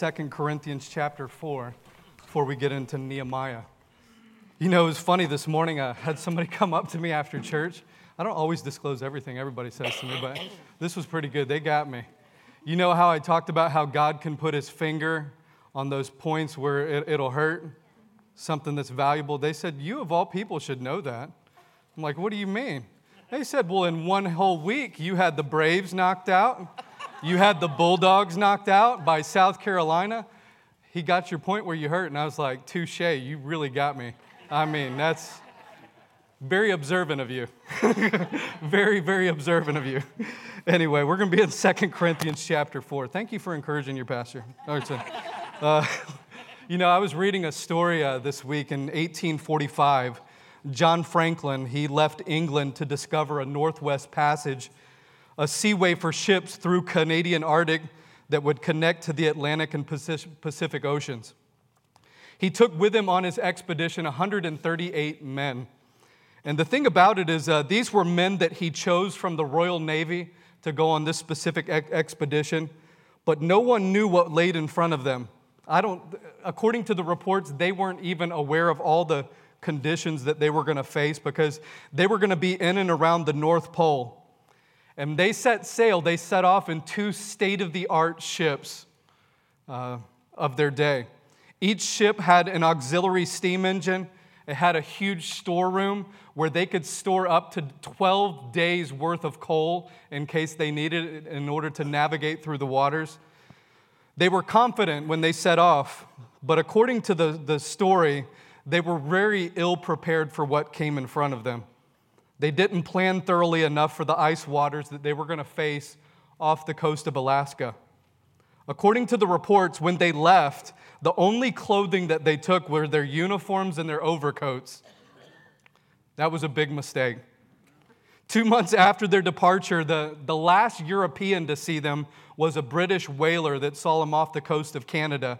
Second Corinthians chapter 4 before we get into Nehemiah. You know, it was funny this morning. I had somebody come up to me after church. I don't always disclose everything everybody says to me, but this was pretty good. They got me. You know how I talked about how God can put his finger on those points where it, it'll hurt? Something that's valuable. They said, You of all people should know that. I'm like, What do you mean? They said, Well, in one whole week, you had the Braves knocked out, you had the Bulldogs knocked out by South Carolina. He got your point where you hurt. And I was like, Touche, you really got me. I mean, that's very observant of you. very, very observant of you. Anyway, we're going to be in 2 Corinthians chapter 4. Thank you for encouraging your pastor. Uh, you know, I was reading a story uh, this week in 1845 John Franklin, he left England to discover a northwest passage, a seaway for ships through Canadian Arctic that would connect to the Atlantic and Pacific Oceans. He took with him on his expedition 138 men. And the thing about it is, uh, these were men that he chose from the Royal Navy to go on this specific ex- expedition, but no one knew what laid in front of them. I don't, according to the reports, they weren't even aware of all the conditions that they were going to face because they were going to be in and around the North Pole. And they set sail, they set off in two state of the art ships uh, of their day. Each ship had an auxiliary steam engine. It had a huge storeroom where they could store up to 12 days worth of coal in case they needed it in order to navigate through the waters. They were confident when they set off, but according to the, the story, they were very ill prepared for what came in front of them. They didn't plan thoroughly enough for the ice waters that they were going to face off the coast of Alaska. According to the reports, when they left, the only clothing that they took were their uniforms and their overcoats. That was a big mistake. Two months after their departure, the, the last European to see them was a British whaler that saw them off the coast of Canada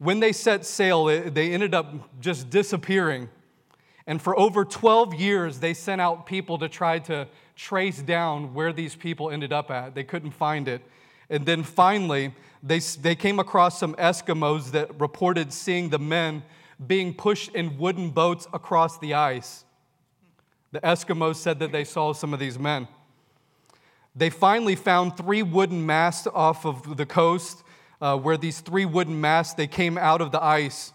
when they set sail, they ended up just disappearing. And for over 12 years, they sent out people to try to trace down where these people ended up at. They couldn't find it. And then finally, they, they came across some Eskimos that reported seeing the men being pushed in wooden boats across the ice. The Eskimos said that they saw some of these men. They finally found three wooden masts off of the coast uh, where these three wooden masts they came out of the ice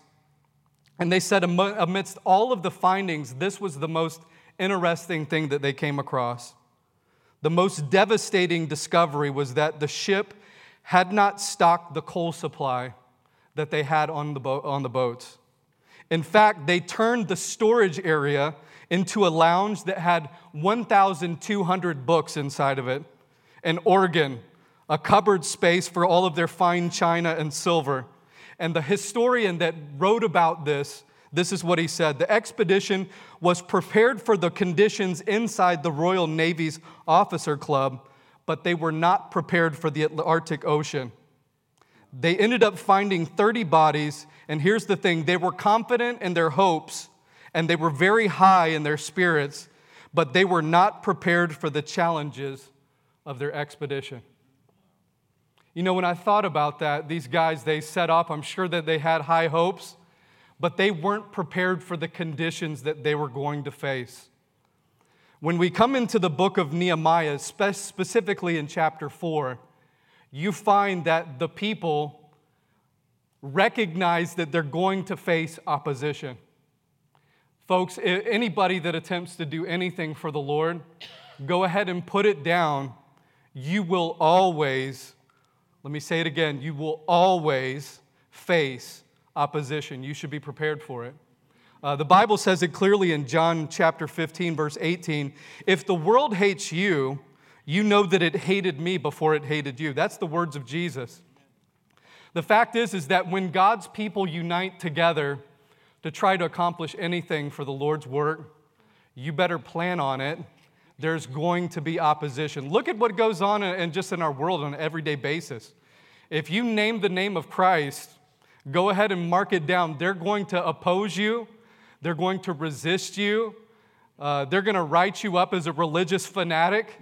and they said amidst all of the findings this was the most interesting thing that they came across the most devastating discovery was that the ship had not stocked the coal supply that they had on the, bo- on the boats in fact they turned the storage area into a lounge that had 1200 books inside of it an organ a cupboard space for all of their fine china and silver. And the historian that wrote about this, this is what he said The expedition was prepared for the conditions inside the Royal Navy's officer club, but they were not prepared for the Arctic Ocean. They ended up finding 30 bodies, and here's the thing they were confident in their hopes and they were very high in their spirits, but they were not prepared for the challenges of their expedition. You know, when I thought about that, these guys, they set up, I'm sure that they had high hopes, but they weren't prepared for the conditions that they were going to face. When we come into the book of Nehemiah, specifically in chapter 4, you find that the people recognize that they're going to face opposition. Folks, anybody that attempts to do anything for the Lord, go ahead and put it down. You will always let me say it again you will always face opposition. You should be prepared for it. Uh, the Bible says it clearly in John chapter 15, verse 18 if the world hates you, you know that it hated me before it hated you. That's the words of Jesus. The fact is, is that when God's people unite together to try to accomplish anything for the Lord's work, you better plan on it there's going to be opposition. Look at what goes on in, just in our world on an everyday basis. If you name the name of Christ, go ahead and mark it down. They're going to oppose you, they're going to resist you, uh, they're going to write you up as a religious fanatic.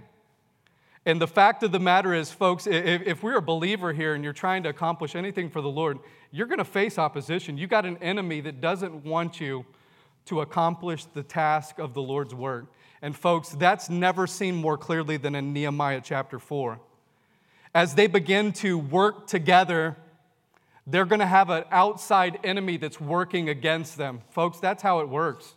And the fact of the matter is, folks, if, if we're a believer here and you're trying to accomplish anything for the Lord, you're going to face opposition. You got an enemy that doesn't want you to accomplish the task of the Lord's work. And folks, that's never seen more clearly than in Nehemiah chapter 4. As they begin to work together, they're going to have an outside enemy that's working against them. Folks, that's how it works.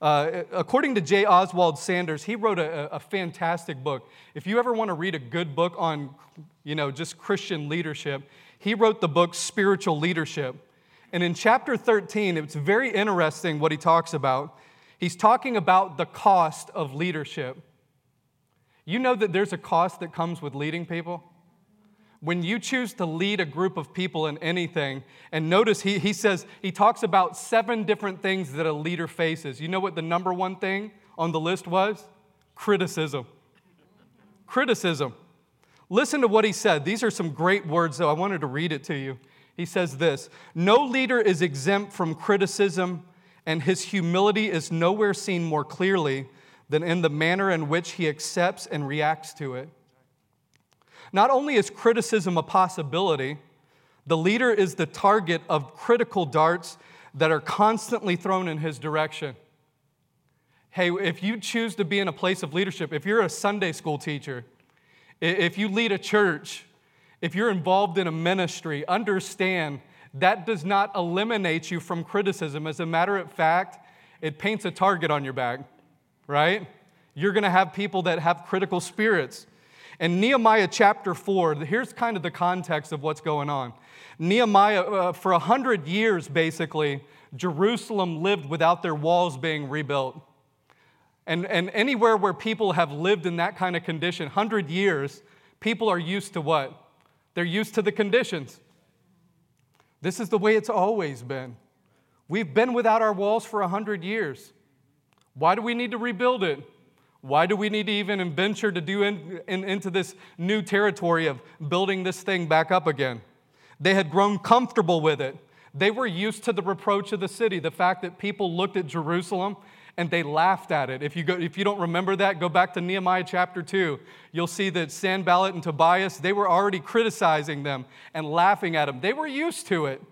Uh, according to J. Oswald Sanders, he wrote a, a, fantastic book. If you ever want to read a good book on, you know, just Christian leadership, he wrote the book Spiritual Leadership. And in chapter 13, it's very interesting what he talks about. He's talking about the cost of leadership. You know that there's a cost that comes with leading people? when you choose to lead a group of people in anything, and notice he, he says, he talks about seven different things that a leader faces. You know what the number one thing on the list was? Criticism. Criticism. Listen to what he said. These are some great words, though. I wanted to read it to you. He says this No leader is exempt from criticism, and his humility is nowhere seen more clearly than in the manner in which he accepts and reacts to it. Not only is criticism a possibility, the leader is the target of critical darts that are constantly thrown in his direction. Hey, if you choose to be in a place of leadership, if you're a Sunday school teacher, if you lead a church, if you're involved in a ministry, understand that does not eliminate you from criticism. As a matter of fact, it paints a target on your back, right? You're gonna have people that have critical spirits. And Nehemiah chapter 4, here's kind of the context of what's going on. Nehemiah, uh, for a hundred years basically, Jerusalem lived without their walls being rebuilt. And, and anywhere where people have lived in that kind of condition, 100 years, people are used to what? They're used to the conditions. This is the way it's always been. We've been without our walls for 100 years. Why do we need to rebuild it? Why do we need to even venture to do in, in, into this new territory of building this thing back up again? They had grown comfortable with it. They were used to the reproach of the city, the fact that people looked at Jerusalem and they laughed at it. If you, go, if you don't remember that, go back to Nehemiah chapter 2. You'll see that Sanballat and Tobias, they were already criticizing them and laughing at them. They were used to it.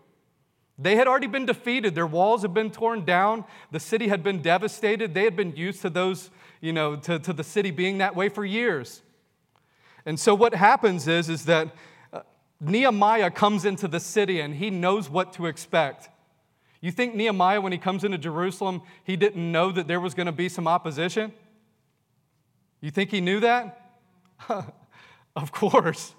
They had already been defeated. Their walls had been torn down. The city had been devastated. They had been used to those you know, to, to the city being that way for years. And so what happens is, is that uh, Nehemiah comes into the city and he knows what to expect. You think Nehemiah, when he comes into Jerusalem, he didn't know that there was going to be some opposition? You think he knew that? of course.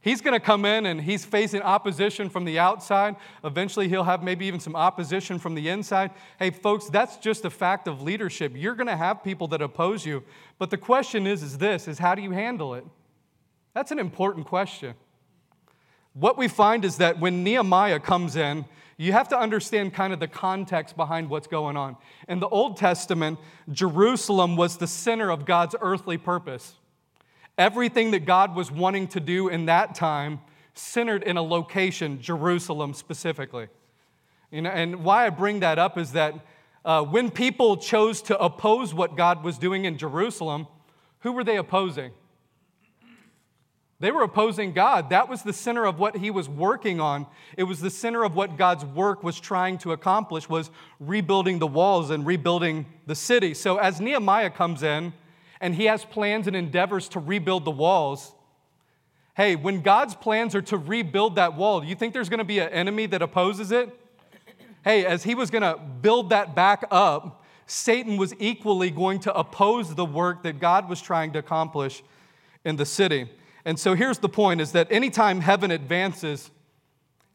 He's going to come in and he's facing opposition from the outside. Eventually, he'll have maybe even some opposition from the inside. Hey, folks, that's just a fact of leadership. You're going to have people that oppose you. But the question is, is this, is how do you handle it? That's an important question. What we find is that when Nehemiah comes in, you have to understand kind of the context behind what's going on. In the Old Testament, Jerusalem was the center of God's earthly purpose. Everything that God was wanting to do in that time centered in a location, Jerusalem specifically. You know, and why I bring that up is that uh, when people chose to oppose what God was doing in Jerusalem, who were they opposing? They were opposing God. That was the center of what he was working on. It was the center of what God's work was trying to accomplish was rebuilding the walls and rebuilding the city. So as Nehemiah comes in, and he has plans and endeavors to rebuild the walls. Hey, when God's plans are to rebuild that wall, do you think there's going to be an enemy that opposes it? Hey, as he was going to build that back up, Satan was equally going to oppose the work that God was trying to accomplish in the city. And so here's the point is that anytime heaven advances,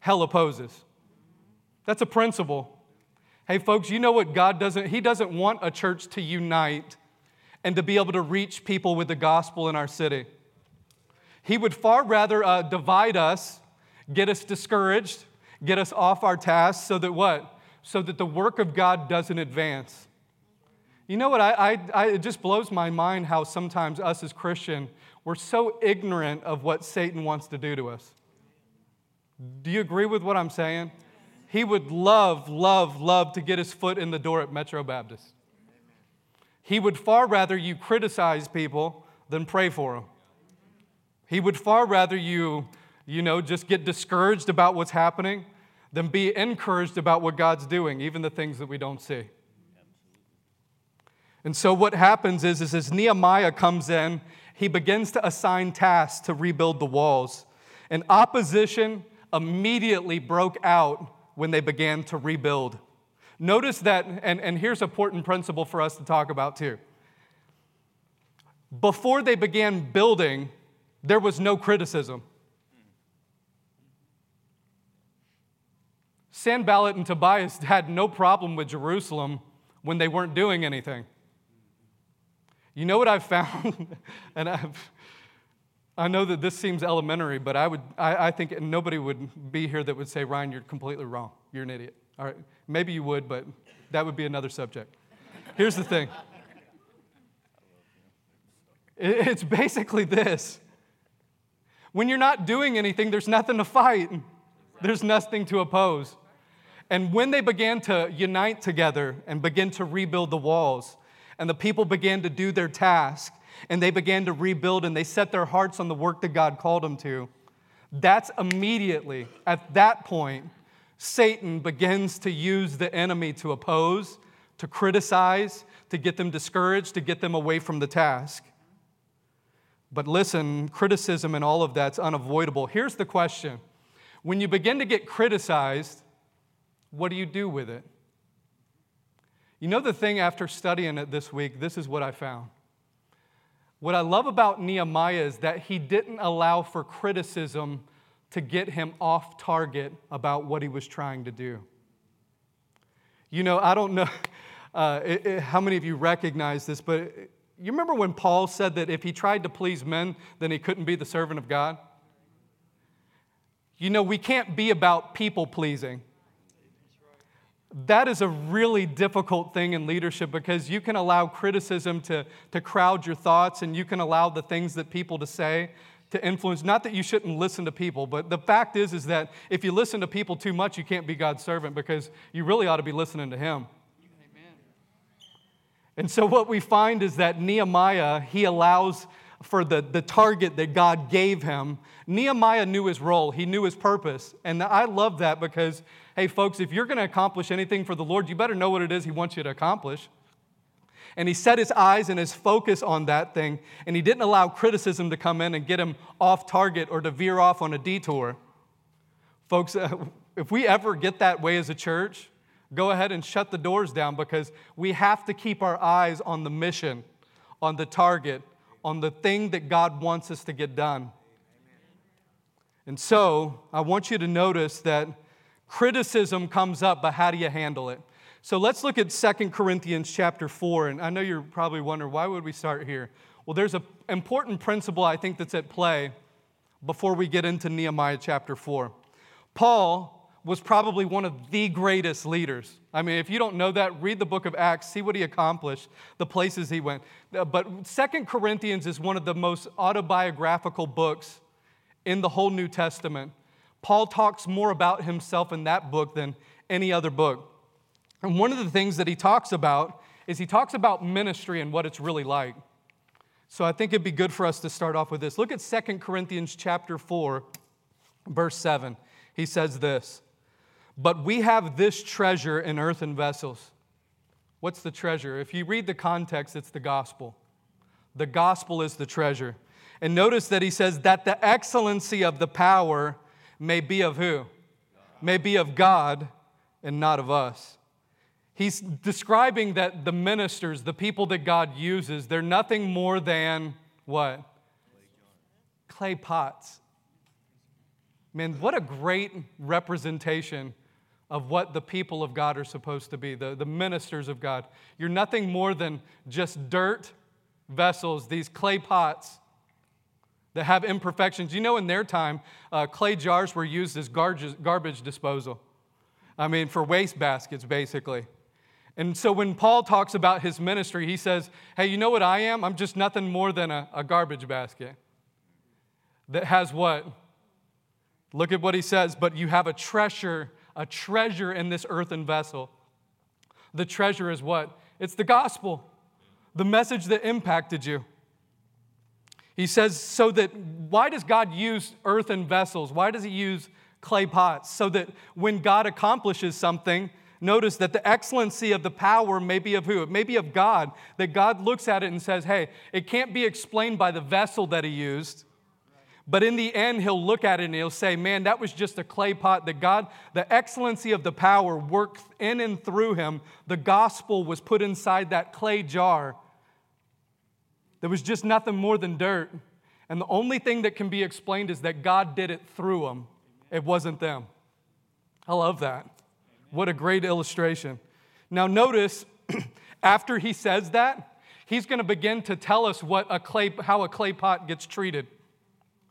hell opposes. That's a principle. Hey folks, you know what God doesn't he doesn't want a church to unite and to be able to reach people with the gospel in our city. He would far rather uh, divide us, get us discouraged, get us off our tasks so that what? So that the work of God doesn't advance. You know what? I, I, I, it just blows my mind how sometimes us as Christian, we're so ignorant of what Satan wants to do to us. Do you agree with what I'm saying? He would love, love, love to get his foot in the door at Metro Baptist. He would far rather you criticize people than pray for them. He would far rather you, you know, just get discouraged about what's happening than be encouraged about what God's doing, even the things that we don't see. And so what happens is, is as Nehemiah comes in, he begins to assign tasks to rebuild the walls. And opposition immediately broke out when they began to rebuild. Notice that, and, and here's an important principle for us to talk about too. Before they began building, there was no criticism. Sanballat and Tobias had no problem with Jerusalem when they weren't doing anything. You know what I've found? and I've, I know that this seems elementary, but I, would, I, I think nobody would be here that would say, Ryan, you're completely wrong. You're an idiot. All right, maybe you would, but that would be another subject. Here's the thing it's basically this when you're not doing anything, there's nothing to fight, there's nothing to oppose. And when they began to unite together and begin to rebuild the walls, and the people began to do their task, and they began to rebuild, and they set their hearts on the work that God called them to, that's immediately, at that point, Satan begins to use the enemy to oppose, to criticize, to get them discouraged, to get them away from the task. But listen, criticism and all of that's unavoidable. Here's the question When you begin to get criticized, what do you do with it? You know, the thing after studying it this week, this is what I found. What I love about Nehemiah is that he didn't allow for criticism to get him off target about what he was trying to do. You know, I don't know uh, it, it, how many of you recognize this, but you remember when Paul said that if he tried to please men, then he couldn't be the servant of God? You know, we can't be about people pleasing that is a really difficult thing in leadership because you can allow criticism to, to crowd your thoughts and you can allow the things that people to say to influence. Not that you shouldn't listen to people but the fact is is that if you listen to people too much you can't be god's servant because you really ought to be listening to him. Amen. and so what we find is that nehemiah he allows for the, the target that god gave him. Nehemiah knew his role. He knew his purpose. And i love that because hey, folks, if you're going to accomplish anything for the Lord, you better know what it is He wants you to accomplish. And he set his eyes and his focus on that thing, and he didn't allow criticism to come in and get him off target or to veer off on a detour. Folks, if we ever get that way as a church, go ahead and shut the doors down because we have to keep our eyes on the mission, on the target, on the thing that God wants us to get done. And so, I want you to notice that Criticism comes up, but how do you handle it? So let's look at Second Corinthians chapter 4. And I know you're probably wondering, why would we start here? Well, there's an important principle I think that's at play before we get into Nehemiah chapter 4. Paul was probably one of the greatest leaders. I mean, if you don't know that, read the book of Acts, see what he accomplished, the places he went. Uh, but Second Corinthians is one of the most autobiographical books in the whole New Testament. Paul talks more about himself in that book than any other book. And one of the things that he talks about is he talks about ministry and what it's really like. So I think it'd be good for us to start off with this. Look at 2 Corinthians chapter 4, verse 7. He says this, "But we have this treasure in earthen vessels." What's the treasure? If you read the context, it's the gospel. The gospel is the treasure. And notice that he says that the excellency of the power may be of who? May be of God and not of us. He's describing that the ministers, the people that God uses, they're nothing more than what? Clay pots. Man, what a great representation of what the people of God are supposed to be, the, the ministers of God. You're nothing more than just dirt vessels, these clay pots that have imperfections. You know, in their time, uh, clay jars were used as garbage, garbage disposal. I mean, for waste baskets, basically. And so when Paul talks about his ministry, he says, Hey, you know what I am? I'm just nothing more than a, a garbage basket that has what? Look at what he says, but you have a treasure, a treasure in this earthen vessel. The treasure is what? It's the gospel, the message that impacted you. He says, so that why does God use earthen vessels? Why does He use clay pots? So that when God accomplishes something, notice that the excellency of the power may be of who? It may be of God, that God looks at it and says, hey, it can't be explained by the vessel that He used. But in the end, he'll look at it and he'll say, Man, that was just a clay pot. That God, the excellency of the power worked in and through him. The gospel was put inside that clay jar there was just nothing more than dirt. And the only thing that can be explained is that God did it through them, it wasn't them. I love that. What a great illustration. Now, notice after he says that, he's going to begin to tell us what a clay, how a clay pot gets treated.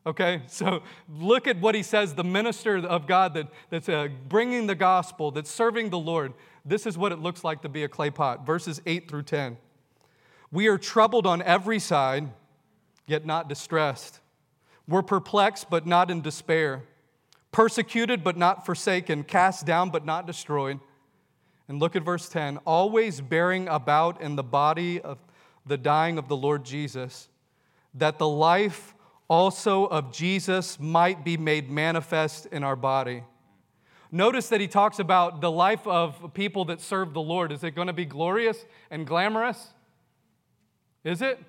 Okay, so look at what he says the minister of God that, that's uh, bringing the gospel, that's serving the Lord. This is what it looks like to be a clay pot. Verses 8 through 10. We are troubled on every side, yet not distressed. We're perplexed, but not in despair. Persecuted, but not forsaken. Cast down, but not destroyed. And look at verse 10 always bearing about in the body of the dying of the Lord Jesus, that the life also of Jesus might be made manifest in our body. Notice that he talks about the life of people that serve the Lord. Is it going to be glorious and glamorous? Is it?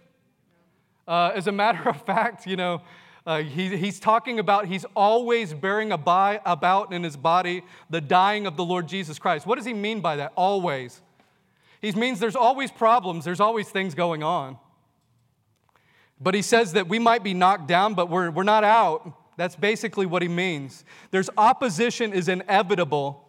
Uh, as a matter of fact, you know, uh, he, he's talking about he's always bearing about in his body the dying of the Lord Jesus Christ. What does he mean by that? Always. He means there's always problems, there's always things going on. But he says that we might be knocked down, but we're, we're not out. That's basically what he means. There's opposition is inevitable.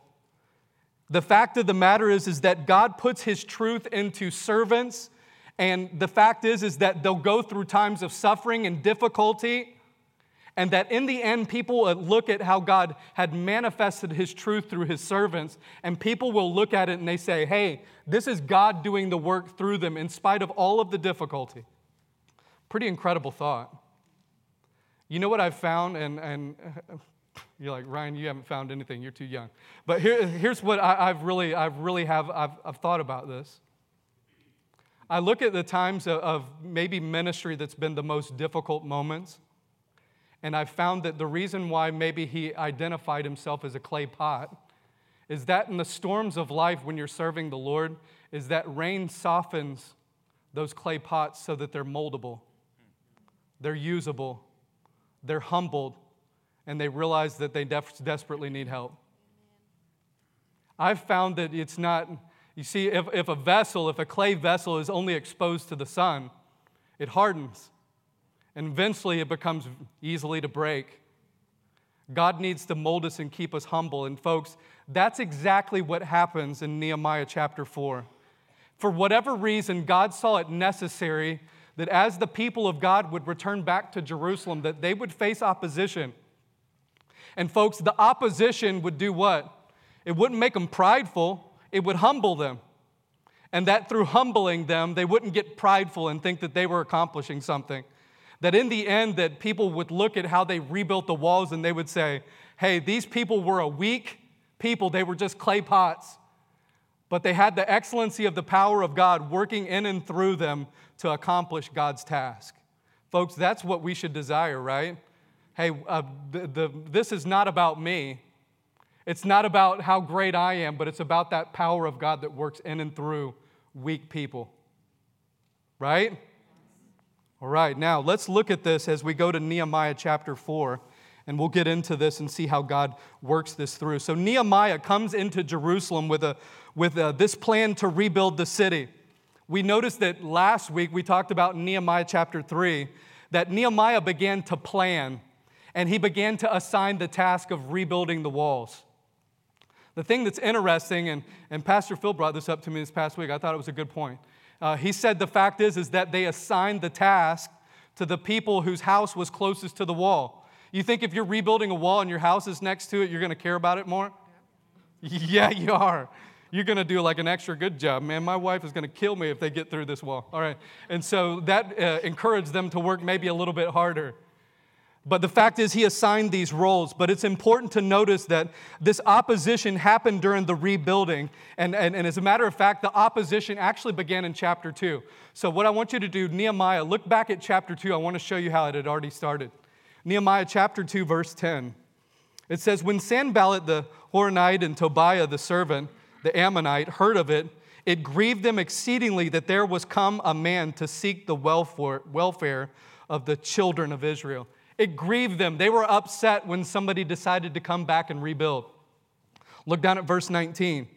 The fact of the matter is, is that God puts his truth into servants and the fact is, is that they'll go through times of suffering and difficulty, and that in the end, people will look at how God had manifested his truth through his servants, and people will look at it and they say, hey, this is God doing the work through them in spite of all of the difficulty. Pretty incredible thought. You know what I've found, and, and you're like, Ryan, you haven't found anything, you're too young. But here, here's what I, have really, I've really have, I've, I've thought about this. I look at the times of maybe ministry that's been the most difficult moments, and I've found that the reason why maybe he identified himself as a clay pot is that in the storms of life when you're serving the Lord, is that rain softens those clay pots so that they're moldable, they're usable, they're humbled, and they realize that they def- desperately need help. I've found that it's not you see, if, if a vessel, if a clay vessel is only exposed to the sun, it hardens. And eventually it becomes easily to break. God needs to mold us and keep us humble. And folks, that's exactly what happens in Nehemiah chapter 4. For whatever reason, God saw it necessary that as the people of God would return back to Jerusalem, that they would face opposition. And folks, the opposition would do what? It wouldn't make them prideful, it would humble them. And that through humbling them, they wouldn't get prideful and think that they were accomplishing something. That in the end, that people would look at how they rebuilt the walls and they would say, hey, these people were a weak people. They were just clay pots. But they had the excellency of the power of God working in and through them to accomplish God's task. Folks, that's what we should desire, right? Hey, uh, the, the, this is not about me. It's not about how great I am, but it's about that power of God that works in and through weak people. Right? All right, now let's look at this as we go to Nehemiah chapter 4, and we'll get into this and see how God works this through. So, Nehemiah comes into Jerusalem with, a, with a, this plan to rebuild the city. We noticed that last week we talked about Nehemiah chapter 3 that Nehemiah began to plan and he began to assign the task of rebuilding the walls. The thing that's interesting, and, and Pastor Phil brought this up to me this past week, I thought it was a good point. Uh, he said the fact is, is that they assigned the task to the people whose house was closest to the wall. You think if you're rebuilding a wall and your house is next to it, you're going to care about it more? Yeah, you are. You're going to do like an extra good job. Man, my wife is going to kill me if they get through this wall. All right. And so that uh, encouraged them to work maybe a little bit harder. But the fact is, he assigned these roles. But it's important to notice that this opposition happened during the rebuilding. And, and, and as a matter of fact, the opposition actually began in chapter 2. So, what I want you to do, Nehemiah, look back at chapter 2. I want to show you how it had already started. Nehemiah chapter 2, verse 10. It says, When Sanballat the Horonite and Tobiah the servant, the Ammonite, heard of it, it grieved them exceedingly that there was come a man to seek the welfare of the children of Israel. It grieved them. They were upset when somebody decided to come back and rebuild. Look down at verse 19.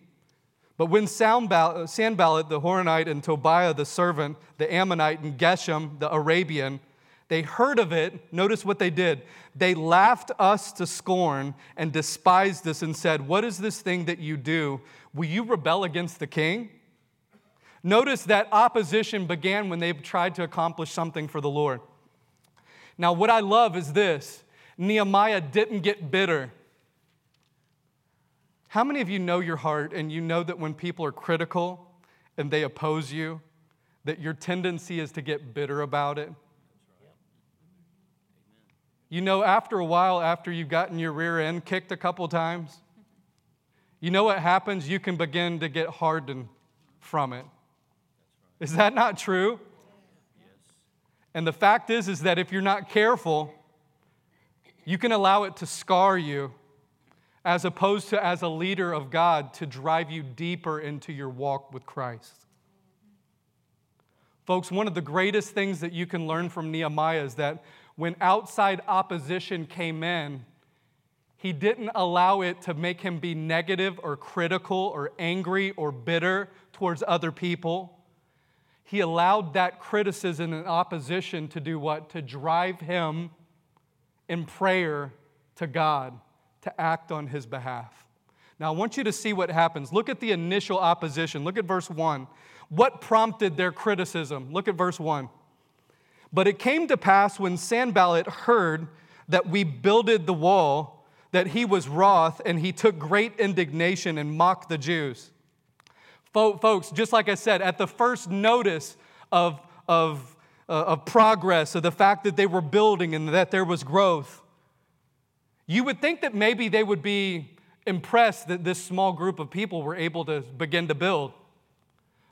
But when Sanballat the Horonite and Tobiah the servant, the Ammonite, and Geshem the Arabian, they heard of it, notice what they did. They laughed us to scorn and despised us and said, What is this thing that you do? Will you rebel against the king? Notice that opposition began when they tried to accomplish something for the Lord. Now, what I love is this Nehemiah didn't get bitter. How many of you know your heart and you know that when people are critical and they oppose you, that your tendency is to get bitter about it? You know, after a while, after you've gotten your rear end kicked a couple times, you know what happens? You can begin to get hardened from it. Is that not true? And the fact is is that if you're not careful, you can allow it to scar you as opposed to as a leader of God to drive you deeper into your walk with Christ. Folks, one of the greatest things that you can learn from Nehemiah is that when outside opposition came in, he didn't allow it to make him be negative or critical or angry or bitter towards other people he allowed that criticism and opposition to do what? To drive him in prayer to God to act on his behalf. Now, I want you to see what happens. Look at the initial opposition. Look at verse 1. What prompted their criticism? Look at verse 1. But it came to pass when Sanballat heard that we builded the wall, that he was wroth, and he took great indignation and mocked the Jews. Folks, just like I said, at the first notice of, of, uh, of progress, of the fact that they were building and that there was growth, you would think that maybe they would be impressed that this small group of people were able to begin to build.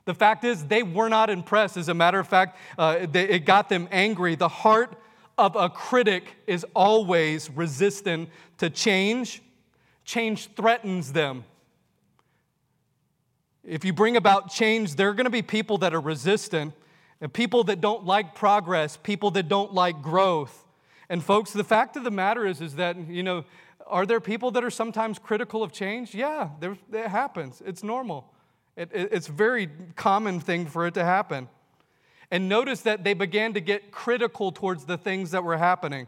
The fact is, they were not impressed. As a matter of fact, uh, they, it got them angry. The heart of a critic is always resistant to change, change threatens them. If you bring about change, there are going to be people that are resistant, and people that don't like progress, people that don't like growth. And folks, the fact of the matter is, is that, you know, are there people that are sometimes critical of change? Yeah, there, it happens. It's normal. It, it, it's a very common thing for it to happen. And notice that they began to get critical towards the things that were happening.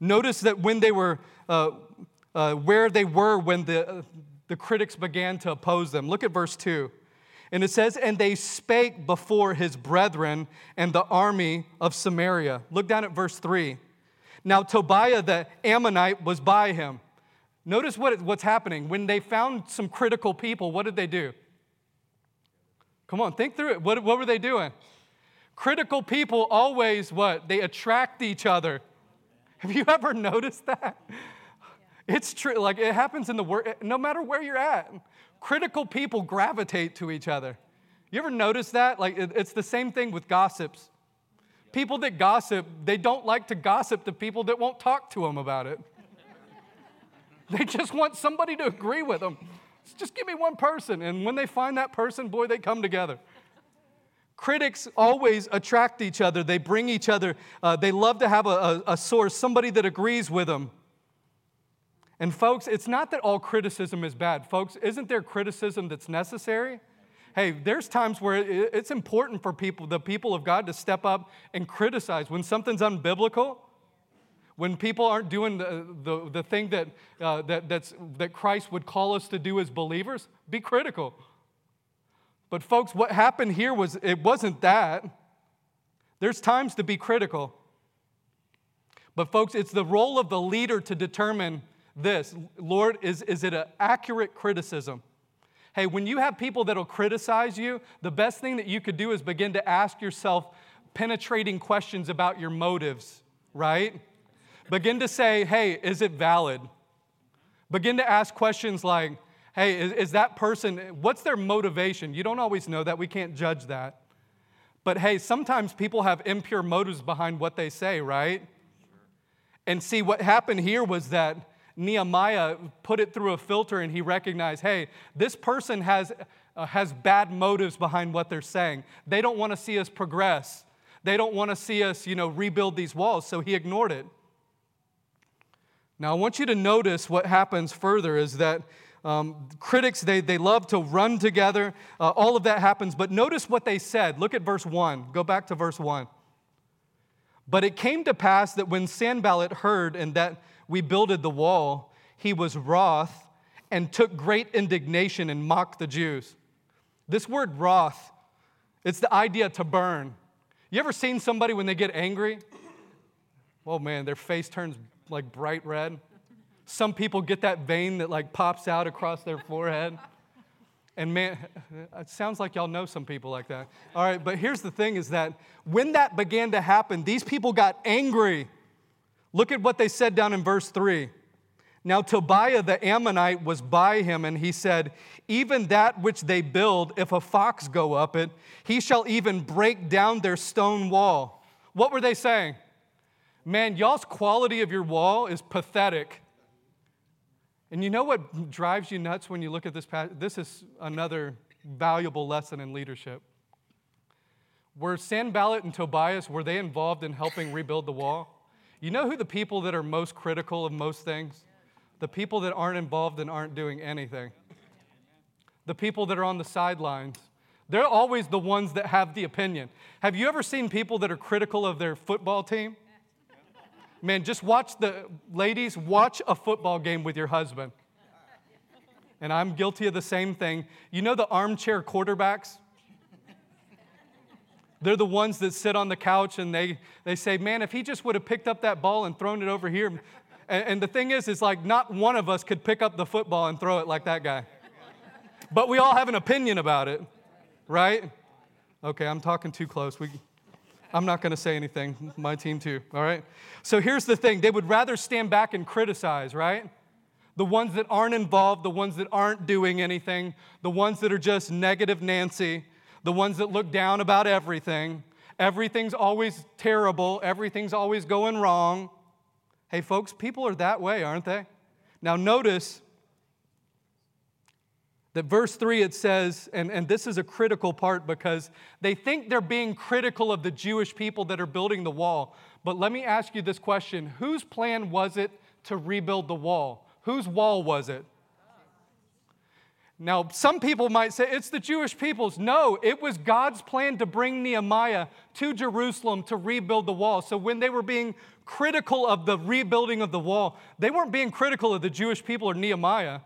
Notice that when they were, uh, uh, where they were when the, uh, the critics began to oppose them. Look at verse 2. And it says, And they spake before his brethren and the army of Samaria. Look down at verse 3. Now, Tobiah the Ammonite was by him. Notice what, what's happening. When they found some critical people, what did they do? Come on, think through it. What, what were they doing? Critical people always what? They attract each other. Have you ever noticed that? It's true. Like it happens in the world, no matter where you're at. Critical people gravitate to each other. You ever notice that? Like it's the same thing with gossips. People that gossip, they don't like to gossip to people that won't talk to them about it. They just want somebody to agree with them. Just give me one person. And when they find that person, boy, they come together. Critics always attract each other. They bring each other. Uh, they love to have a, a, a source, somebody that agrees with them. And folks, it's not that all criticism is bad. Folks, isn't there criticism that's necessary? Hey, there's times where it's important for people, the people of God, to step up and criticize. When something's unbiblical, when people aren't doing the, the, the thing that, uh, that, that's, that Christ would call us to do as believers, be critical. But, folks, what happened here was it wasn't that. There's times to be critical. But, folks, it's the role of the leader to determine this Lord, is, is it an accurate criticism? Hey, when you have people that'll criticize you, the best thing that you could do is begin to ask yourself penetrating questions about your motives, right? Begin to say, hey, is it valid? Begin to ask questions like, hey, is, is that person, what's their motivation? You don't always know that. We can't judge that. But hey, sometimes people have impure motives behind what they say, right? And see, what happened here was that Nehemiah put it through a filter and he recognized hey, this person has, uh, has bad motives behind what they're saying. They don't want to see us progress, they don't want to see us, you know, rebuild these walls. So he ignored it. Now, I want you to notice what happens further is that um, critics, they, they love to run together. Uh, all of that happens. But notice what they said. Look at verse 1. Go back to verse 1. But it came to pass that when Sanballat heard and that we builded the wall, he was wroth and took great indignation and mocked the Jews. This word wroth, it's the idea to burn. You ever seen somebody when they get angry? Oh man, their face turns like bright red. Some people get that vein that like pops out across their forehead. And man, it sounds like y'all know some people like that. All right, but here's the thing is that when that began to happen, these people got angry. Look at what they said down in verse 3. Now, Tobiah the Ammonite was by him, and he said, Even that which they build, if a fox go up it, he shall even break down their stone wall. What were they saying? Man, y'all's quality of your wall is pathetic. And you know what drives you nuts when you look at this passage? This is another valuable lesson in leadership. Were Sanballat and Tobias, were they involved in helping rebuild the wall? You know who the people that are most critical of most things? The people that aren't involved and aren't doing anything. The people that are on the sidelines. They're always the ones that have the opinion. Have you ever seen people that are critical of their football team? Man, just watch the, ladies, watch a football game with your husband. And I'm guilty of the same thing. You know the armchair quarterbacks? They're the ones that sit on the couch and they, they say, man, if he just would have picked up that ball and thrown it over here. And, and the thing is, is like not one of us could pick up the football and throw it like that guy. But we all have an opinion about it, right? Okay, I'm talking too close. We, I'm not going to say anything. My team, too, all right? So here's the thing they would rather stand back and criticize, right? The ones that aren't involved, the ones that aren't doing anything, the ones that are just negative Nancy, the ones that look down about everything. Everything's always terrible, everything's always going wrong. Hey, folks, people are that way, aren't they? Now, notice that verse 3 it says, and, and this is a critical part because they think they're being critical of the Jewish people that are building the wall. But let me ask you this question Whose plan was it to rebuild the wall? Whose wall was it? Now, some people might say it's the Jewish people's. No, it was God's plan to bring Nehemiah to Jerusalem to rebuild the wall. So when they were being critical of the rebuilding of the wall, they weren't being critical of the Jewish people or Nehemiah.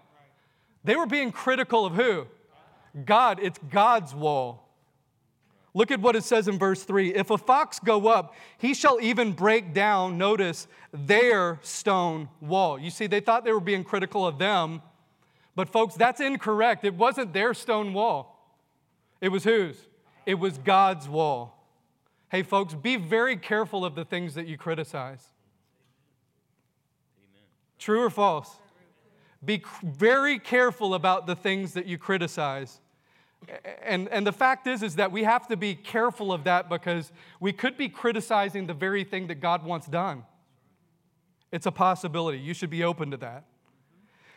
They were being critical of who? God. It's God's wall. Look at what it says in verse 3. If a fox go up, he shall even break down, notice, their stone wall. You see, they thought they were being critical of them, but folks, that's incorrect. It wasn't their stone wall, it was whose? It was God's wall. Hey, folks, be very careful of the things that you criticize. Amen. True or false? Be very careful about the things that you criticize. And, and the fact is, is that we have to be careful of that because we could be criticizing the very thing that God wants done. It's a possibility. You should be open to that.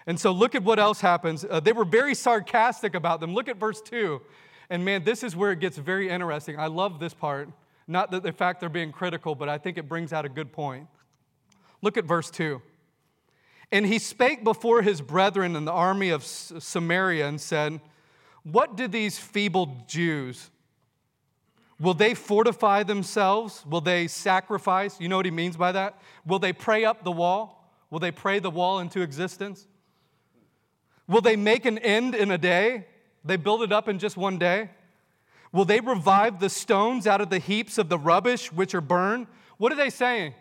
And so look at what else happens. Uh, they were very sarcastic about them. Look at verse 2. And man, this is where it gets very interesting. I love this part. Not that the fact they're being critical, but I think it brings out a good point. Look at verse 2. And he spake before his brethren in the army of Samaria and said, What do these feeble Jews? Will they fortify themselves? Will they sacrifice? You know what he means by that? Will they pray up the wall? Will they pray the wall into existence? Will they make an end in a day? They build it up in just one day? Will they revive the stones out of the heaps of the rubbish which are burned? What are they saying?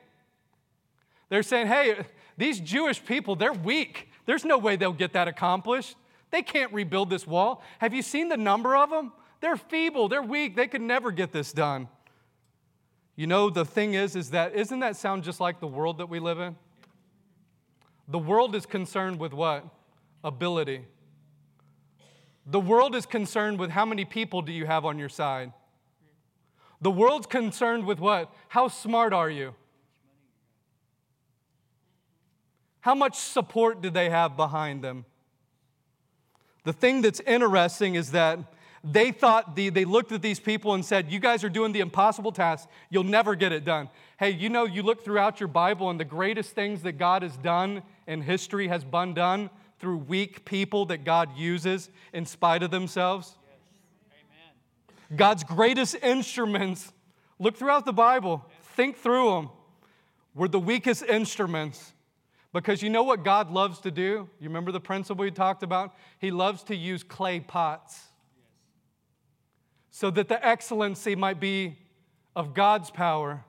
They're saying, hey, these Jewish people, they're weak. There's no way they'll get that accomplished. They can't rebuild this wall. Have you seen the number of them? They're feeble, they're weak, they could never get this done. You know, the thing is, is that, isn't that sound just like the world that we live in? The world is concerned with what? Ability. The world is concerned with how many people do you have on your side. The world's concerned with what? How smart are you? How much support do they have behind them? The thing that's interesting is that they thought, the, they looked at these people and said, You guys are doing the impossible task. You'll never get it done. Hey, you know, you look throughout your Bible, and the greatest things that God has done in history has been done through weak people that God uses in spite of themselves. Yes. God's greatest instruments, look throughout the Bible, think through them, were the weakest instruments because you know what God loves to do? You remember the principle we talked about? He loves to use clay pots so that the excellency might be of God's power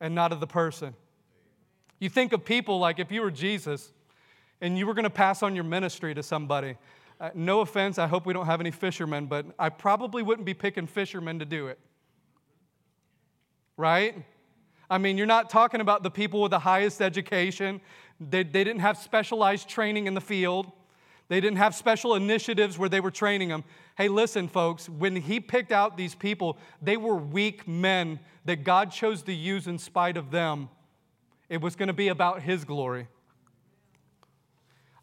and not of the person. You think of people like if you were Jesus and you were going to pass on your ministry to somebody. Uh, no offense, I hope we don't have any fishermen, but I probably wouldn't be picking fishermen to do it. Right? I mean, you're not talking about the people with the highest education they, they didn't have specialized training in the field. They didn't have special initiatives where they were training them. Hey, listen, folks, when he picked out these people, they were weak men that God chose to use in spite of them. It was going to be about his glory.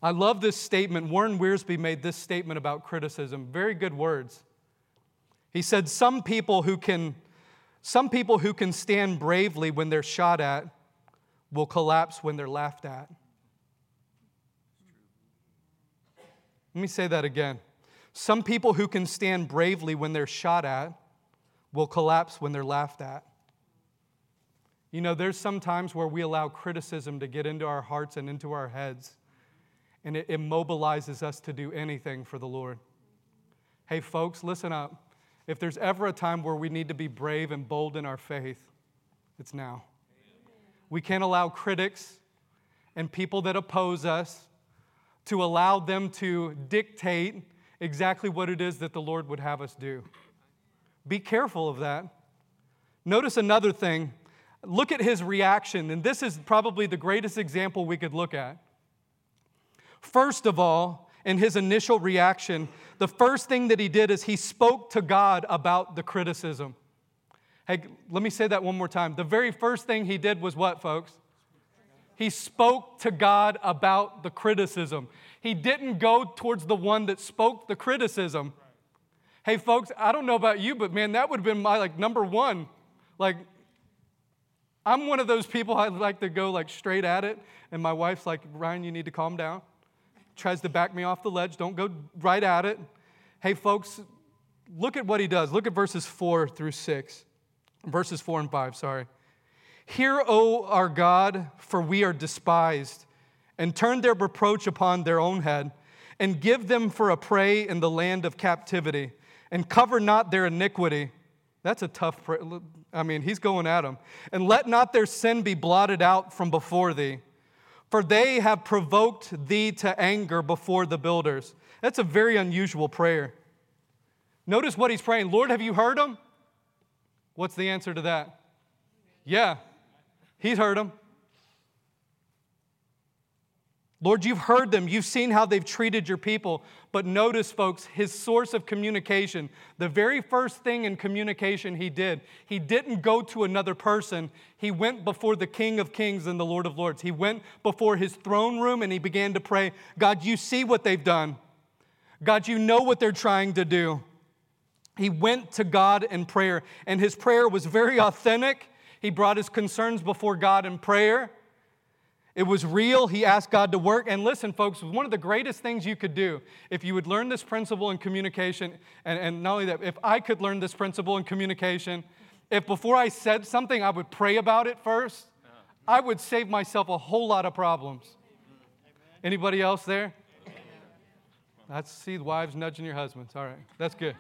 I love this statement. Warren Wiersbe made this statement about criticism. Very good words. He said, Some people who can, some people who can stand bravely when they're shot at will collapse when they're laughed at. Let me say that again. Some people who can stand bravely when they're shot at will collapse when they're laughed at. You know, there's some times where we allow criticism to get into our hearts and into our heads, and it immobilizes us to do anything for the Lord. Hey, folks, listen up. If there's ever a time where we need to be brave and bold in our faith, it's now. We can't allow critics and people that oppose us to allow them to dictate exactly what it is that the Lord would have us do. Be careful of that. Notice another thing. Look at his reaction, and this is probably the greatest example we could look at. First of all, in his initial reaction, the first thing that he did is he spoke to God about the criticism. Hey, let me say that one more time. The very first thing he did was what, folks? He spoke to God about the criticism. He didn't go towards the one that spoke the criticism. Hey, folks, I don't know about you, but man, that would have been my like number one. Like, I'm one of those people I like to go like straight at it, and my wife's like, Ryan, you need to calm down. Tries to back me off the ledge. Don't go right at it. Hey, folks, look at what he does. Look at verses four through six verses 4 and 5, sorry. Hear, O our God, for we are despised, and turn their reproach upon their own head, and give them for a prey in the land of captivity, and cover not their iniquity. That's a tough prayer. I mean, he's going at them. And let not their sin be blotted out from before thee, for they have provoked thee to anger before the builders. That's a very unusual prayer. Notice what he's praying Lord, have you heard them? What's the answer to that? Yeah, he's heard them. Lord, you've heard them. You've seen how they've treated your people. But notice, folks, his source of communication, the very first thing in communication he did, he didn't go to another person. He went before the King of Kings and the Lord of Lords. He went before his throne room and he began to pray God, you see what they've done. God, you know what they're trying to do he went to God in prayer, and his prayer was very authentic. He brought his concerns before God in prayer. It was real. He asked God to work. And listen, folks, one of the greatest things you could do if you would learn this principle in communication, and, and not only that, if I could learn this principle in communication, if before I said something, I would pray about it first, I would save myself a whole lot of problems. Anybody else there? That's see the wives nudging your husbands. All right, that's good.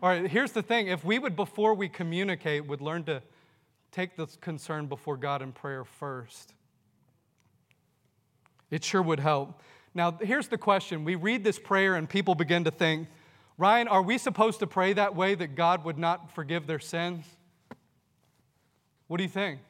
All right, here's the thing if we would, before we communicate, would learn to take this concern before God in prayer first, it sure would help. Now, here's the question we read this prayer and people begin to think, Ryan, are we supposed to pray that way that God would not forgive their sins? What do you think?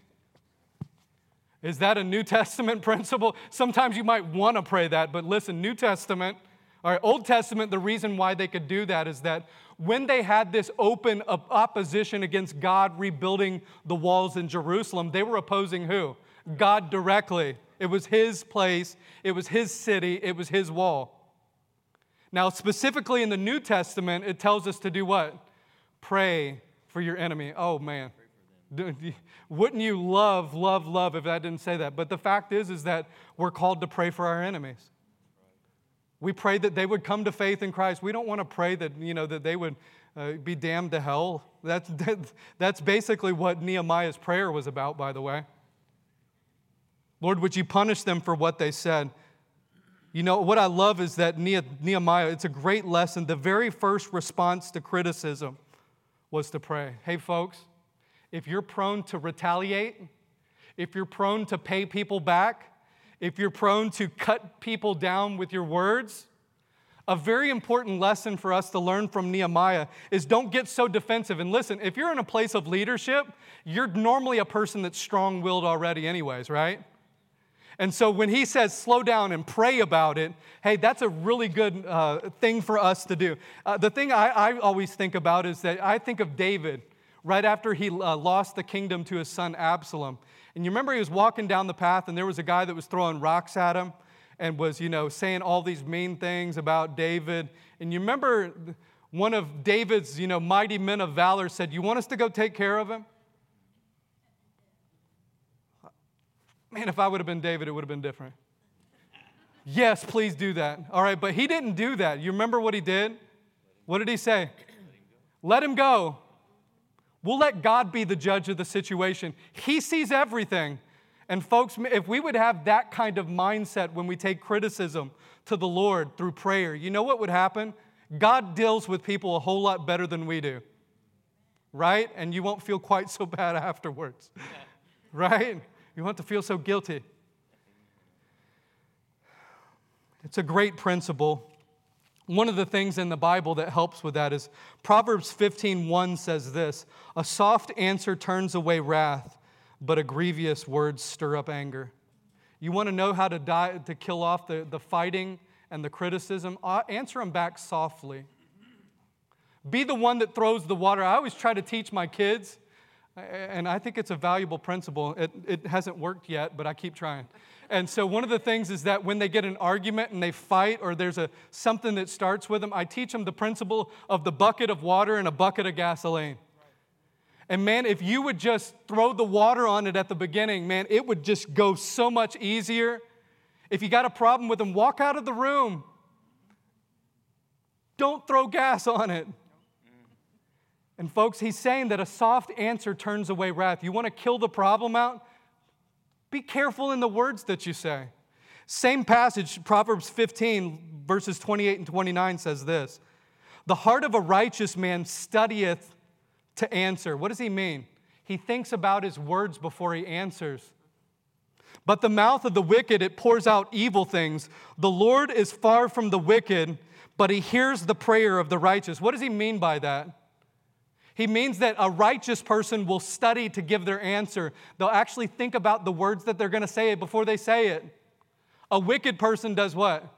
Is that a New Testament principle? Sometimes you might want to pray that, but listen, New Testament, right, Old Testament, the reason why they could do that is that when they had this open opposition against God rebuilding the walls in Jerusalem, they were opposing who? God directly. It was his place, it was his city, it was his wall. Now, specifically in the New Testament, it tells us to do what? Pray for your enemy. Oh, man. Wouldn't you love, love, love if I didn't say that? But the fact is, is that we're called to pray for our enemies. We pray that they would come to faith in Christ. We don't want to pray that, you know, that they would uh, be damned to hell. That's, that, that's basically what Nehemiah's prayer was about, by the way. Lord, would you punish them for what they said? You know, what I love is that Nehemiah, it's a great lesson. The very first response to criticism was to pray. Hey, folks, if you're prone to retaliate, if you're prone to pay people back, if you're prone to cut people down with your words, a very important lesson for us to learn from Nehemiah is don't get so defensive. And listen, if you're in a place of leadership, you're normally a person that's strong willed already, anyways, right? And so when he says slow down and pray about it, hey, that's a really good uh, thing for us to do. Uh, the thing I, I, always think about is that I think of David right after he uh, lost the kingdom to his son Absalom. And you remember he was walking down the path and there was a guy that was throwing rocks at him and was, you know, saying all these mean things about David. And you remember one of David's, you know, mighty men of valor said, You want us to go take care of him? Man, if I would have been David, it would have been different. Yes, please do that. All right, but he didn't do that. You remember what he did? What did he say? Let him go. We'll let God be the judge of the situation. He sees everything. And, folks, if we would have that kind of mindset when we take criticism to the Lord through prayer, you know what would happen? God deals with people a whole lot better than we do. Right? And you won't feel quite so bad afterwards. right? You want to feel so guilty. It's a great principle. One of the things in the Bible that helps with that is Proverbs 15:1 says this, "A soft answer turns away wrath, but a grievous word stir up anger." You want to know how to die, to kill off the, the fighting and the criticism? Uh, answer them back softly. Be the one that throws the water. I always try to teach my kids and I think it's a valuable principle. It, it hasn't worked yet, but I keep trying. And so one of the things is that when they get an argument and they fight or there's a something that starts with them, I teach them the principle of the bucket of water and a bucket of gasoline. And man, if you would just throw the water on it at the beginning, man, it would just go so much easier. If you got a problem with them, walk out of the room. Don't throw gas on it. And folks, he's saying that a soft answer turns away wrath. You want to kill the problem out? Be careful in the words that you say. Same passage, Proverbs 15, verses 28 and 29 says this The heart of a righteous man studieth to answer. What does he mean? He thinks about his words before he answers. But the mouth of the wicked, it pours out evil things. The Lord is far from the wicked, but he hears the prayer of the righteous. What does he mean by that? He means that a righteous person will study to give their answer. They'll actually think about the words that they're going to say before they say it. A wicked person does what?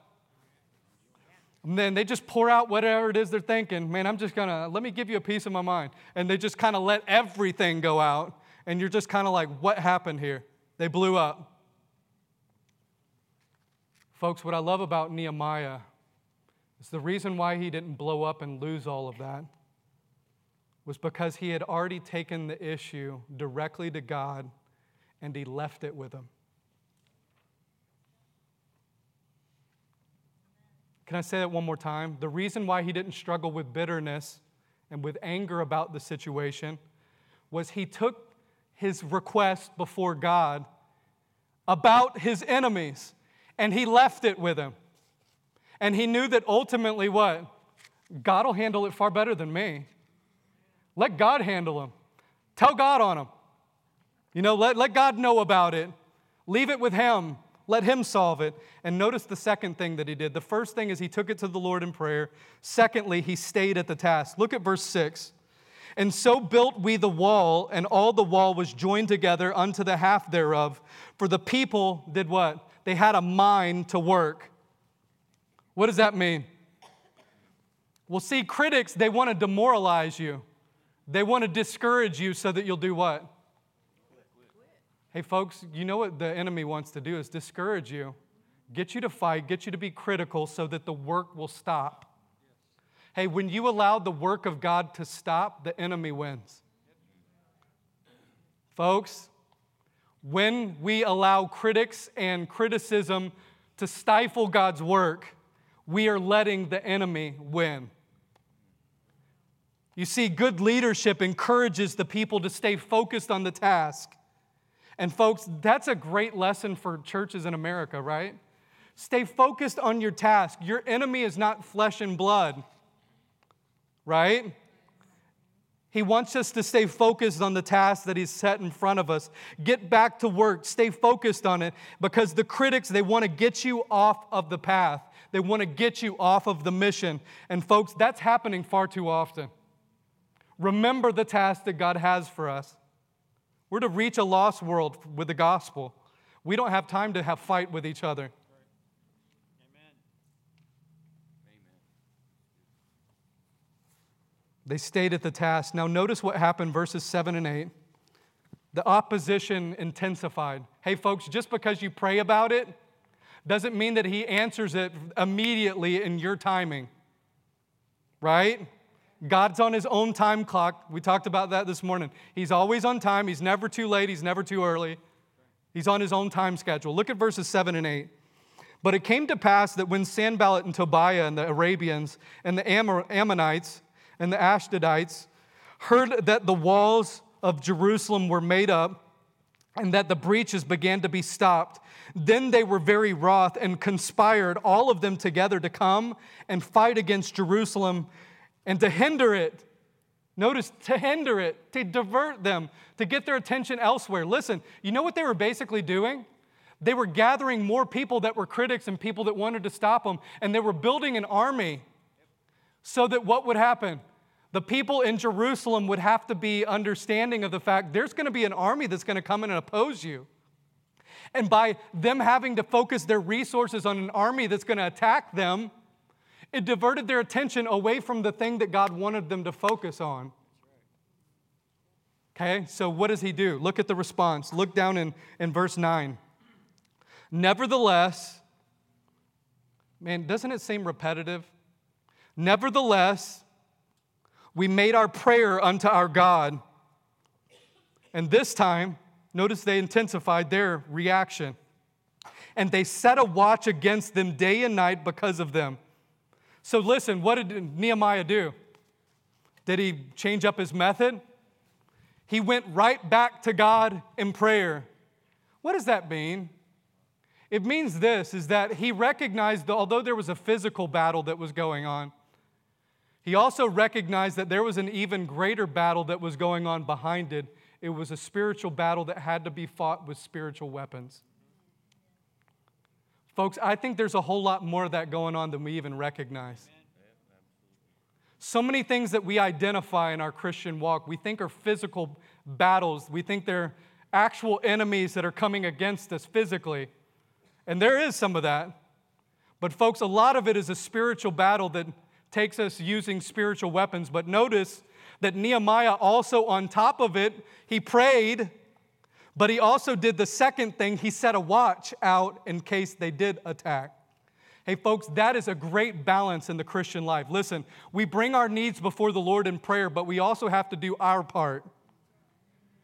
And then they just pour out whatever it is they're thinking. Man, I'm just going to, let me give you a piece of my mind. And they just kind of let everything go out. And you're just kind of like, what happened here? They blew up. Folks, what I love about Nehemiah is the reason why he didn't blow up and lose all of that was because he had already taken the issue directly to God and he left it with him. Can I say that one more time? The reason why he didn't struggle with bitterness and with anger about the situation was he took his request before God about his enemies and he left it with him. And he knew that ultimately what? God will handle it far better than me. Let God handle them. Tell God on them. You know, let, let God know about it. Leave it with Him. Let Him solve it. And notice the second thing that He did. The first thing is He took it to the Lord in prayer. Secondly, He stayed at the task. Look at verse 6. And so built we the wall, and all the wall was joined together unto the half thereof. For the people did what? They had a mind to work. What does that mean? Well, see, critics, they want to demoralize you. They want to discourage you so that you'll do what? Hey, folks, you know what the enemy wants to do is discourage you, get you to fight, get you to be critical so that the work will stop. Hey, when you allow the work of God to stop, the enemy wins. Folks, when we allow critics and criticism to stifle God's work, we are letting the enemy win. You see, good leadership encourages the people to stay focused on the task. And, folks, that's a great lesson for churches in America, right? Stay focused on your task. Your enemy is not flesh and blood right? He wants us to stay focused on the task that He's set in front of us. Get back to work, stay focused on it because the critics, they want to get you off of the path. They want to get you off of the mission. And, folks, that's happening far too often. Remember the task that God has for us. We're to reach a lost world with the gospel. We don't have time to have fight with each other. Amen. Amen. They stayed at the task. Now, notice what happened, verses 7 and 8. The opposition intensified. Hey, folks, just because you pray about it doesn't mean that He answers it immediately in your timing, right? God's on His own time clock. We talked about that this morning. He's always on time, He's never too late, He's never too early. He's on His own time schedule. Look at verses 7 and 8. But it came to pass that when Sanballat and Tobiah and the Arabians and the Ammonites and the Ashdodites heard that the walls of Jerusalem were made up and that the breaches began to be stopped. Then they were very wroth and conspired, all of them together, to come and fight against Jerusalem and to hinder it. Notice, to hinder it, to divert them, to get their attention elsewhere. Listen, you know what they were basically doing? They were gathering more people that were critics and people that wanted to stop them, and they were building an army so that what would happen? The people in Jerusalem would have to be understanding of the fact there's going to be an army that's going to come in and oppose you. And by them having to focus their resources on an army that's going to attack them, it diverted their attention away from the thing that God wanted them to focus on. Okay, so what does he do? Look at the response. Look down in, in verse 9. Nevertheless, man, doesn't it seem repetitive? Nevertheless, we made our prayer unto our God. And this time, notice they intensified their reaction. And they set a watch against them day and night because of them. So, listen, what did Nehemiah do? Did he change up his method? He went right back to God in prayer. What does that mean? It means this is that he recognized that although there was a physical battle that was going on, he also recognized that there was an even greater battle that was going on behind it. It was a spiritual battle that had to be fought with spiritual weapons. Folks, I think there's a whole lot more of that going on than we even recognize. So many things that we identify in our Christian walk, we think are physical battles. We think they're actual enemies that are coming against us physically. And there is some of that. But, folks, a lot of it is a spiritual battle that takes us using spiritual weapons. But notice that Nehemiah also, on top of it, he prayed, but he also did the second thing. He set a watch out in case they did attack. Hey, folks, that is a great balance in the Christian life. Listen, we bring our needs before the Lord in prayer, but we also have to do our part.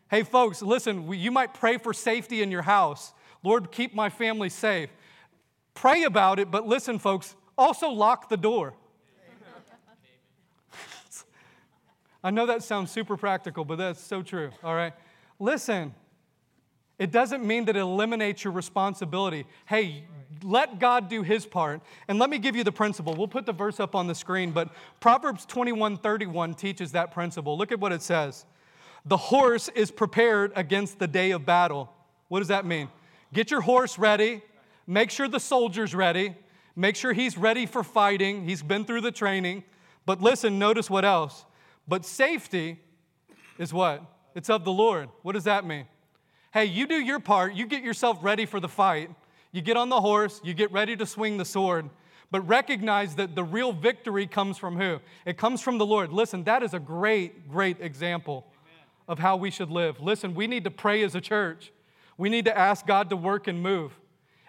Hey, folks, listen, you might pray for safety in your house. Lord, keep my family safe. Pray about it, but listen, folks, also lock the door. I know that sounds super practical, but that's so true, all right? Listen, it doesn't mean that it eliminates your responsibility. Hey, let God do his part. And let me give you the principle. We'll put the verse up on the screen, but Proverbs 21 31 teaches that principle. Look at what it says The horse is prepared against the day of battle. What does that mean? Get your horse ready, make sure the soldier's ready, make sure he's ready for fighting, he's been through the training. But listen, notice what else. But safety is what? It's of the Lord. What does that mean? Hey, you do your part, you get yourself ready for the fight. You get on the horse, you get ready to swing the sword, but recognize that the real victory comes from who? It comes from the Lord. Listen, that is a great, great example of how we should live. Listen, we need to pray as a church. We need to ask God to work and move.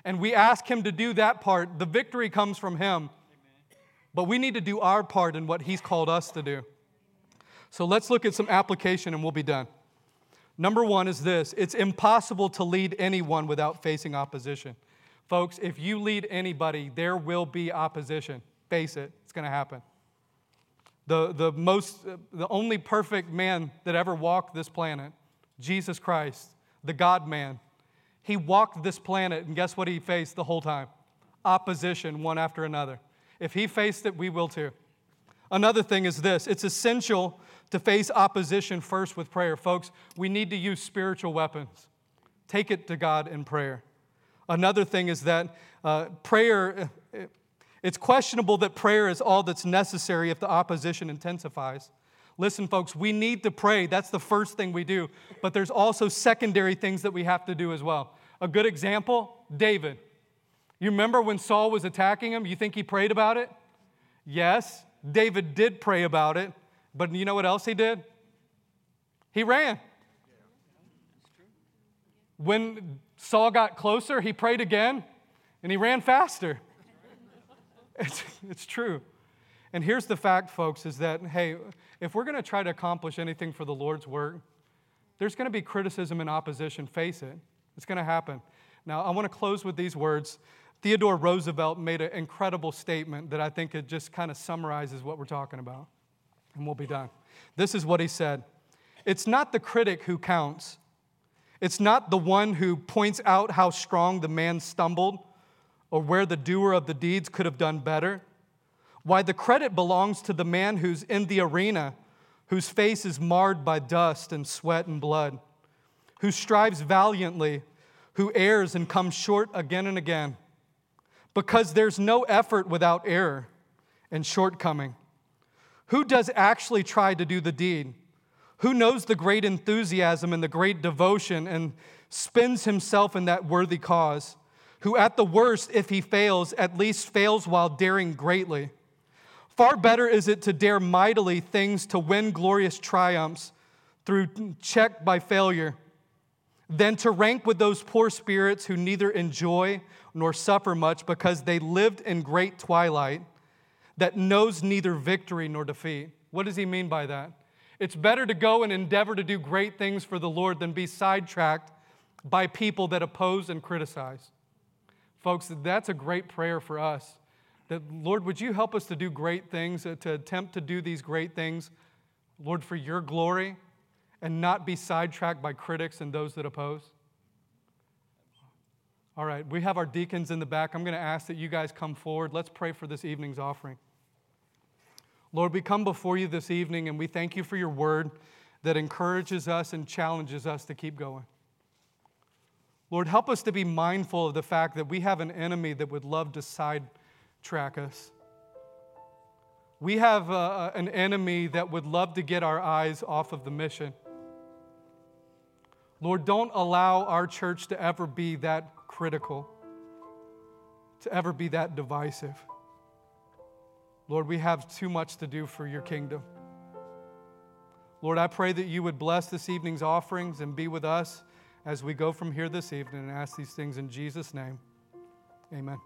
And we ask Him to do that part. The victory comes from Him. But we need to do our part in what He's called us to do. So let's look at some application and we'll be done. Number one is this it's impossible to lead anyone without facing opposition. Folks, if you lead anybody, there will be opposition. Face it, it's going to happen. The, the, most, the only perfect man that ever walked this planet, Jesus Christ, the God man, he walked this planet, and guess what he faced the whole time? Opposition, one after another. If he faced it, we will too. Another thing is this it's essential to face opposition first with prayer. Folks, we need to use spiritual weapons. Take it to God in prayer. Another thing is that uh, prayer, it's questionable that prayer is all that's necessary if the opposition intensifies. Listen, folks, we need to pray. That's the first thing we do. But there's also secondary things that we have to do as well. A good example David. You remember when Saul was attacking him? You think he prayed about it? Yes, David did pray about it. But you know what else he did? He ran. When Saul got closer, he prayed again and he ran faster. It's, it's true. And here's the fact, folks, is that, hey, if we're going to try to accomplish anything for the Lord's work, there's going to be criticism and opposition. Face it, it's going to happen. Now, I want to close with these words. Theodore Roosevelt made an incredible statement that I think it just kind of summarizes what we're talking about, and we'll be done. This is what he said It's not the critic who counts, it's not the one who points out how strong the man stumbled or where the doer of the deeds could have done better. Why the credit belongs to the man who's in the arena, whose face is marred by dust and sweat and blood, who strives valiantly, who errs and comes short again and again. Because there's no effort without error and shortcoming. Who does actually try to do the deed? Who knows the great enthusiasm and the great devotion and spends himself in that worthy cause? Who, at the worst, if he fails, at least fails while daring greatly? Far better is it to dare mightily things to win glorious triumphs through check by failure than to rank with those poor spirits who neither enjoy nor suffer much because they lived in great twilight that knows neither victory nor defeat. What does he mean by that? It's better to go and endeavor to do great things for the Lord than be sidetracked by people that oppose and criticize. Folks, that's a great prayer for us. That, Lord, would you help us to do great things, uh, to attempt to do these great things, Lord, for your glory, and not be sidetracked by critics and those that oppose? All right, we have our deacons in the back. I'm going to ask that you guys come forward. Let's pray for this evening's offering. Lord, we come before you this evening and we thank you for your word that encourages us and challenges us to keep going. Lord, help us to be mindful of the fact that we have an enemy that would love to sidetrack us. We have uh, an enemy that would love to get our eyes off of the mission. Lord, don't allow our church to ever be that critical, to ever be that divisive. Lord, we have too much to do for your kingdom. Lord, I pray that you would bless this evening's offerings and be with us as we go from here this evening and ask these things in Jesus' name. Amen.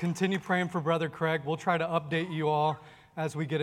Continue praying for Brother Craig. We'll try to update you all as we get in.